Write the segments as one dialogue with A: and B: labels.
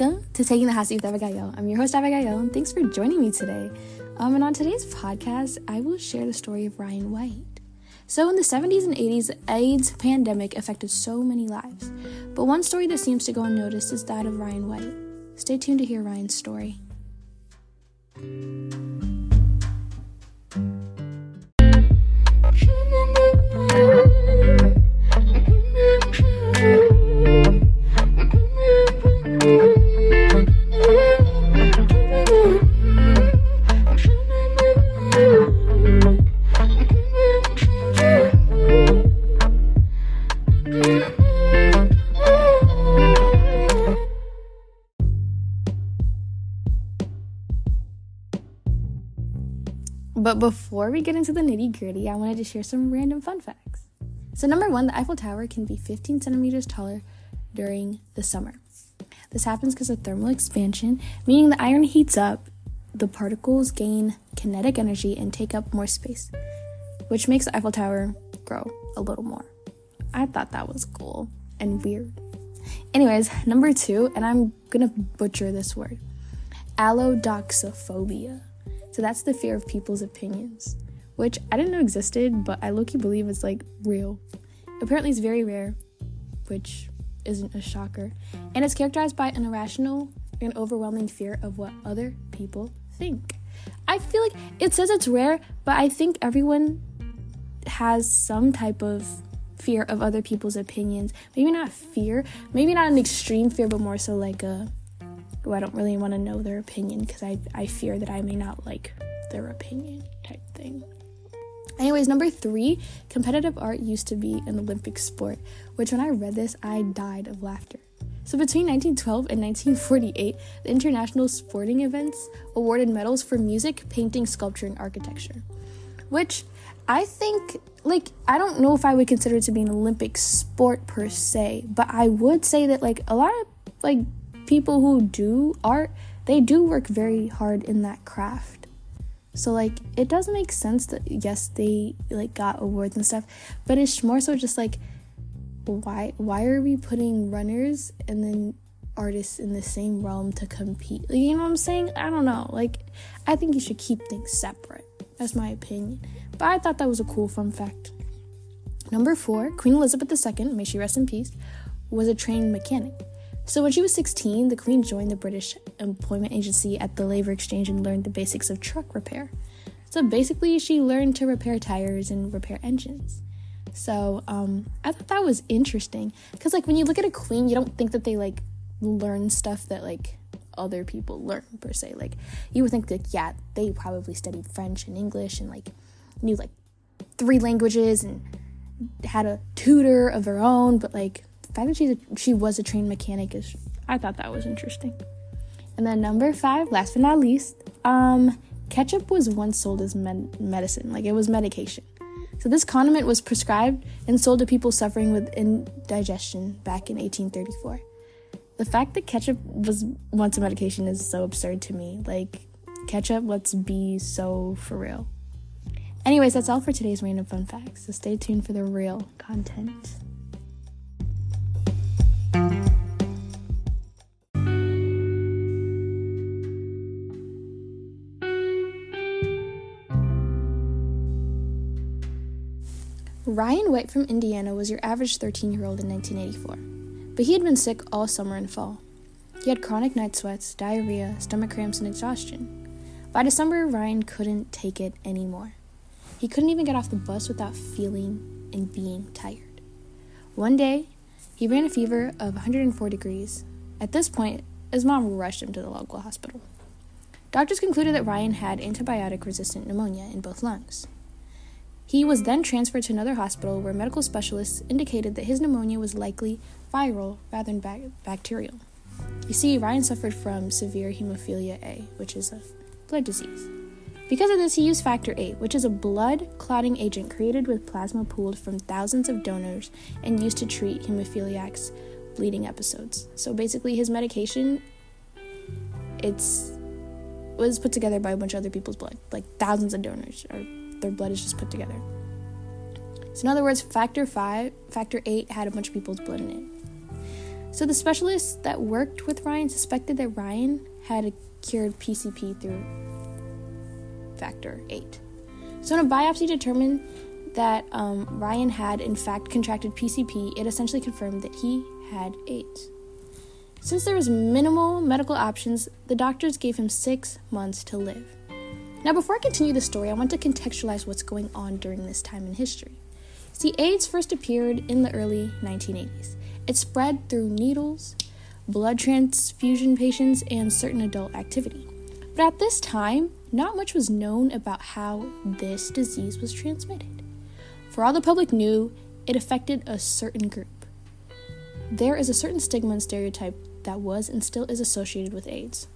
A: Welcome to Taking the Hot Seat with Abigael. I'm your host, Abigael, and thanks for joining me today. Um, and on today's podcast, I will share the story of Ryan White. So, in the 70s and 80s, AIDS pandemic affected so many lives. But one story that seems to go unnoticed is that of Ryan White. Stay tuned to hear Ryan's story. But before we get into the nitty gritty, I wanted to share some random fun facts. So, number one, the Eiffel Tower can be 15 centimeters taller during the summer. This happens because of thermal expansion, meaning the iron heats up, the particles gain kinetic energy and take up more space, which makes the Eiffel Tower grow a little more. I thought that was cool and weird. Anyways, number two, and I'm gonna butcher this word allodoxophobia. So that's the fear of people's opinions, which I didn't know existed, but I low-key believe it's like real. Apparently, it's very rare, which isn't a shocker, and it's characterized by an irrational and overwhelming fear of what other people think. I feel like it says it's rare, but I think everyone has some type of fear of other people's opinions. Maybe not fear, maybe not an extreme fear, but more so like a oh, I don't really want to know their opinion because I, I fear that I may not like their opinion type thing. Anyways, number three, competitive art used to be an Olympic sport, which when I read this, I died of laughter. So between 1912 and 1948, the international sporting events awarded medals for music, painting, sculpture, and architecture, which I think, like, I don't know if I would consider it to be an Olympic sport per se, but I would say that, like, a lot of, like, people who do art, they do work very hard in that craft. So like it does make sense that yes, they like got awards and stuff, but it's more so just like why why are we putting runners and then artists in the same realm to compete? You know what I'm saying? I don't know. Like I think you should keep things separate. That's my opinion. But I thought that was a cool fun fact. Number 4, Queen Elizabeth II, may she rest in peace, was a trained mechanic. So when she was 16, the Queen joined the British Employment Agency at the Labour Exchange and learned the basics of truck repair. So basically, she learned to repair tires and repair engines. So um, I thought that was interesting because, like, when you look at a queen, you don't think that they like learn stuff that like other people learn per se. Like, you would think that yeah, they probably studied French and English and like knew like three languages and had a tutor of their own, but like fact that she's a, she was a trained mechanic is I thought that was interesting. And then number five, last but not least, um, ketchup was once sold as med- medicine, like it was medication. So this condiment was prescribed and sold to people suffering with indigestion back in 1834. The fact that ketchup was once a medication is so absurd to me. Like ketchup, let's be so for real. Anyways, that's all for today's random fun facts. So stay tuned for the real content. Ryan White from Indiana was your average 13 year old in 1984, but he had been sick all summer and fall. He had chronic night sweats, diarrhea, stomach cramps, and exhaustion. By December, Ryan couldn't take it anymore. He couldn't even get off the bus without feeling and being tired. One day, he ran a fever of 104 degrees. At this point, his mom rushed him to the local hospital. Doctors concluded that Ryan had antibiotic resistant pneumonia in both lungs. He was then transferred to another hospital where medical specialists indicated that his pneumonia was likely viral rather than bacterial. You see, Ryan suffered from severe hemophilia A, which is a blood disease. Because of this, he used factor VIII, which is a blood clotting agent created with plasma pooled from thousands of donors and used to treat hemophiliacs' bleeding episodes. So basically, his medication it's was put together by a bunch of other people's blood, like thousands of donors or their blood is just put together. So in other words, factor five, factor eight had a bunch of people's blood in it. So the specialists that worked with Ryan suspected that Ryan had cured PCP through factor 8. So when a biopsy determined that um, Ryan had in fact contracted PCP, it essentially confirmed that he had AIDS. Since there was minimal medical options, the doctors gave him six months to live. Now, before I continue the story, I want to contextualize what's going on during this time in history. See, AIDS first appeared in the early 1980s. It spread through needles, blood transfusion patients, and certain adult activity. But at this time, not much was known about how this disease was transmitted. For all the public knew, it affected a certain group. There is a certain stigma and stereotype that was and still is associated with AIDS.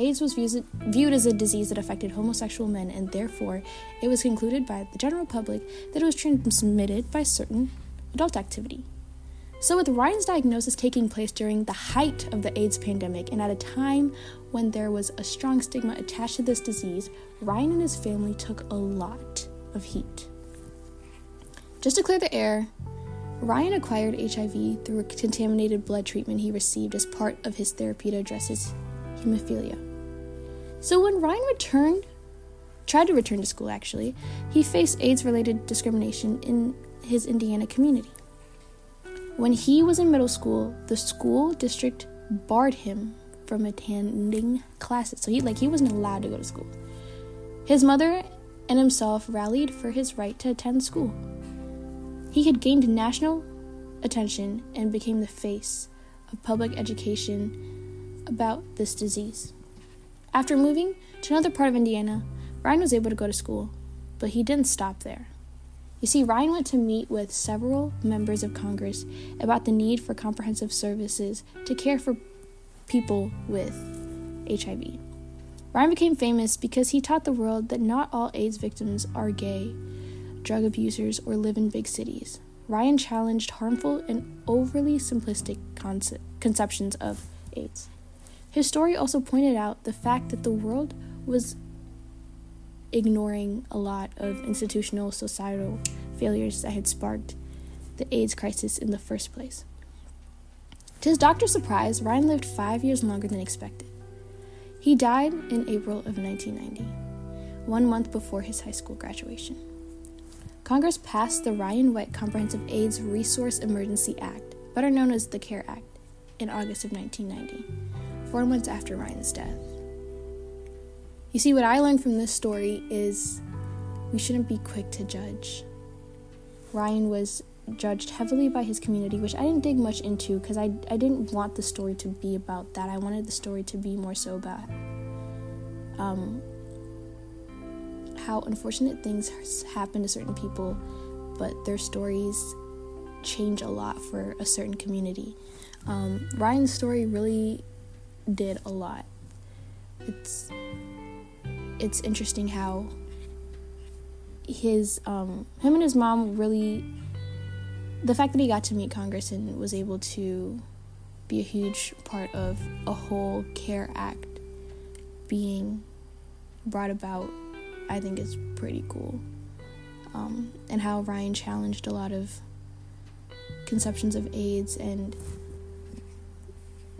A: AIDS was viewed as a disease that affected homosexual men, and therefore it was concluded by the general public that it was transmitted by certain adult activity. So, with Ryan's diagnosis taking place during the height of the AIDS pandemic and at a time when there was a strong stigma attached to this disease, Ryan and his family took a lot of heat. Just to clear the air, Ryan acquired HIV through a contaminated blood treatment he received as part of his therapy to address his hemophilia. So when Ryan returned, tried to return to school actually, he faced AIDS related discrimination in his Indiana community. When he was in middle school, the school district barred him from attending classes. So he like he wasn't allowed to go to school. His mother and himself rallied for his right to attend school. He had gained national attention and became the face of public education about this disease. After moving to another part of Indiana, Ryan was able to go to school, but he didn't stop there. You see, Ryan went to meet with several members of Congress about the need for comprehensive services to care for people with HIV. Ryan became famous because he taught the world that not all AIDS victims are gay drug abusers, or live in big cities. Ryan challenged harmful and overly simplistic concept, conceptions of AIDS. His story also pointed out the fact that the world was ignoring a lot of institutional societal failures that had sparked the AIDS crisis in the first place. To his doctor's surprise, Ryan lived five years longer than expected. He died in April of 1990, one month before his high school graduation. Congress passed the Ryan White Comprehensive AIDS Resource Emergency Act, better known as the CARE Act, in August of 1990, four months after Ryan's death. You see, what I learned from this story is we shouldn't be quick to judge. Ryan was judged heavily by his community, which I didn't dig much into because I, I didn't want the story to be about that. I wanted the story to be more so about um, how unfortunate things happen to certain people, but their stories change a lot for a certain community. Um, Ryan's story really did a lot. It's it's interesting how his um, him and his mom really the fact that he got to meet Congress and was able to be a huge part of a whole CARE Act being brought about I think is pretty cool. Um, and how Ryan challenged a lot of conceptions of AIDS and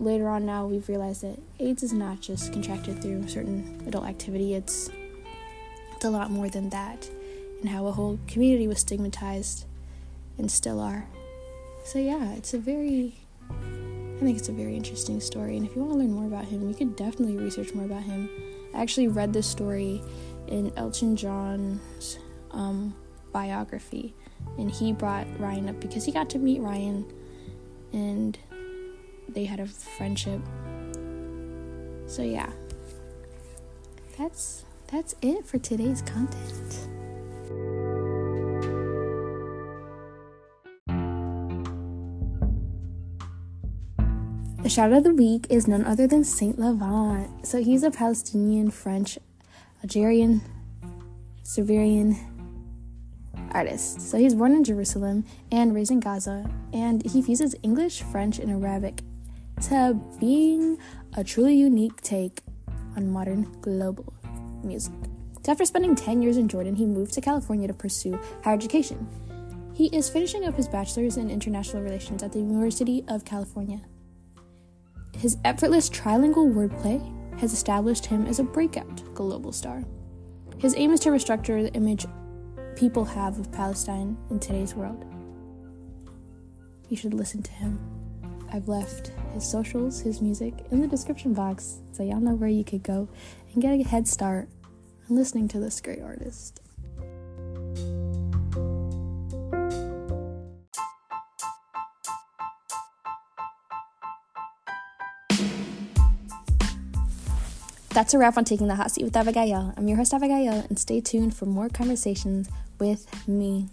A: later on now we've realized that AIDS is not just contracted through certain adult activity, it's it's a lot more than that, and how a whole community was stigmatized and still are. So yeah, it's a very I think it's a very interesting story, and if you want to learn more about him, you could definitely research more about him. I actually read this story in Elton John's um, biography, and he brought Ryan up because he got to meet Ryan, and they had a friendship. So yeah, that's that's it for today's content. The shout of the week is none other than Saint Levant. So he's a Palestinian French Algerian, Syrian artist. So he's born in Jerusalem and raised in Gaza, and he fuses English, French, and Arabic to being a truly unique take on modern global music. So after spending 10 years in Jordan, he moved to California to pursue higher education. He is finishing up his bachelor's in international relations at the University of California, His effortless trilingual wordplay has established him as a breakout global star. His aim is to restructure the image people have of Palestine in today's world. You should listen to him. I've left his socials, his music in the description box so y'all know where you could go and get a head start on listening to this great artist. That's a wrap on Taking the Hot Seat with Abigael. I'm your host, Abigael, and stay tuned for more conversations with me.